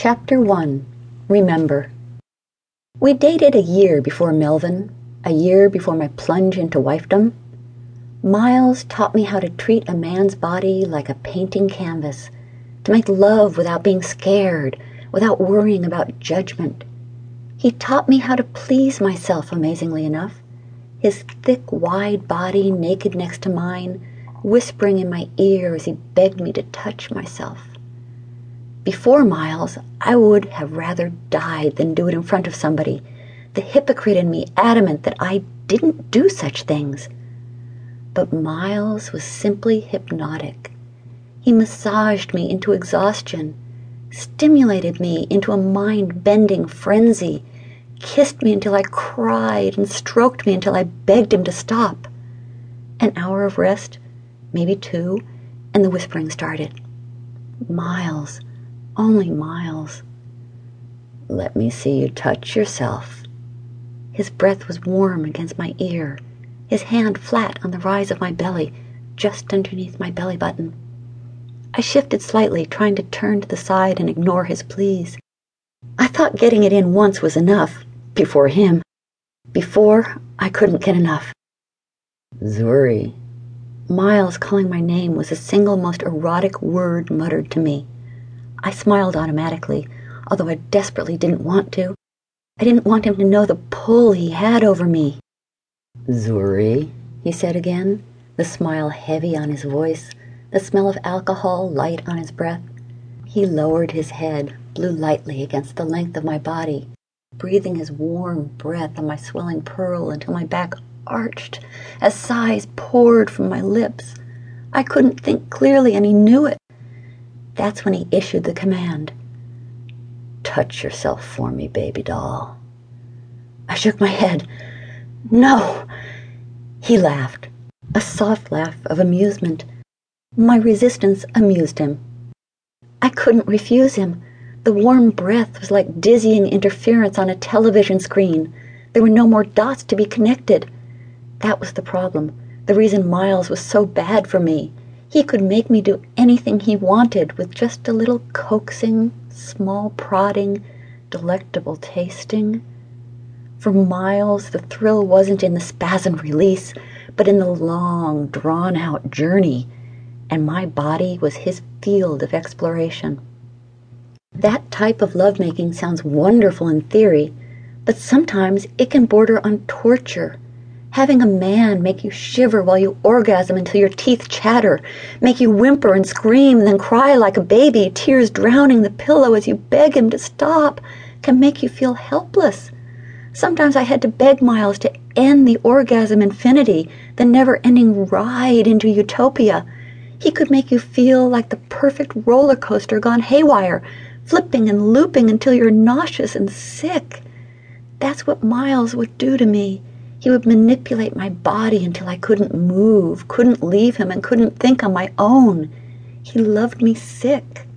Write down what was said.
Chapter 1 Remember. We dated a year before Melvin, a year before my plunge into wifedom. Miles taught me how to treat a man's body like a painting canvas, to make love without being scared, without worrying about judgment. He taught me how to please myself, amazingly enough. His thick, wide body naked next to mine, whispering in my ear as he begged me to touch myself. Before Miles, I would have rather died than do it in front of somebody, the hypocrite in me adamant that I didn't do such things. But Miles was simply hypnotic. He massaged me into exhaustion, stimulated me into a mind bending frenzy, kissed me until I cried, and stroked me until I begged him to stop. An hour of rest, maybe two, and the whispering started. Miles, only Miles. Let me see you touch yourself. His breath was warm against my ear, his hand flat on the rise of my belly, just underneath my belly button. I shifted slightly, trying to turn to the side and ignore his pleas. I thought getting it in once was enough, before him. Before, I couldn't get enough. Zuri. Miles calling my name was the single most erotic word muttered to me. I smiled automatically, although I desperately didn't want to. I didn't want him to know the pull he had over me. Zuri, he said again, the smile heavy on his voice, the smell of alcohol light on his breath. He lowered his head, blew lightly against the length of my body, breathing his warm breath on my swelling pearl until my back arched as sighs poured from my lips. I couldn't think clearly, and he knew it. That's when he issued the command Touch yourself for me, baby doll. I shook my head. No! He laughed, a soft laugh of amusement. My resistance amused him. I couldn't refuse him. The warm breath was like dizzying interference on a television screen. There were no more dots to be connected. That was the problem, the reason Miles was so bad for me. He could make me do anything he wanted with just a little coaxing, small prodding, delectable tasting. For Miles, the thrill wasn't in the spasm release, but in the long, drawn out journey, and my body was his field of exploration. That type of lovemaking sounds wonderful in theory, but sometimes it can border on torture Having a man make you shiver while you orgasm until your teeth chatter, make you whimper and scream, then cry like a baby, tears drowning the pillow as you beg him to stop, can make you feel helpless. Sometimes I had to beg Miles to end the orgasm infinity, the never ending ride into utopia. He could make you feel like the perfect roller coaster gone haywire, flipping and looping until you're nauseous and sick. That's what Miles would do to me. He would manipulate my body until I couldn't move, couldn't leave him, and couldn't think on my own. He loved me sick.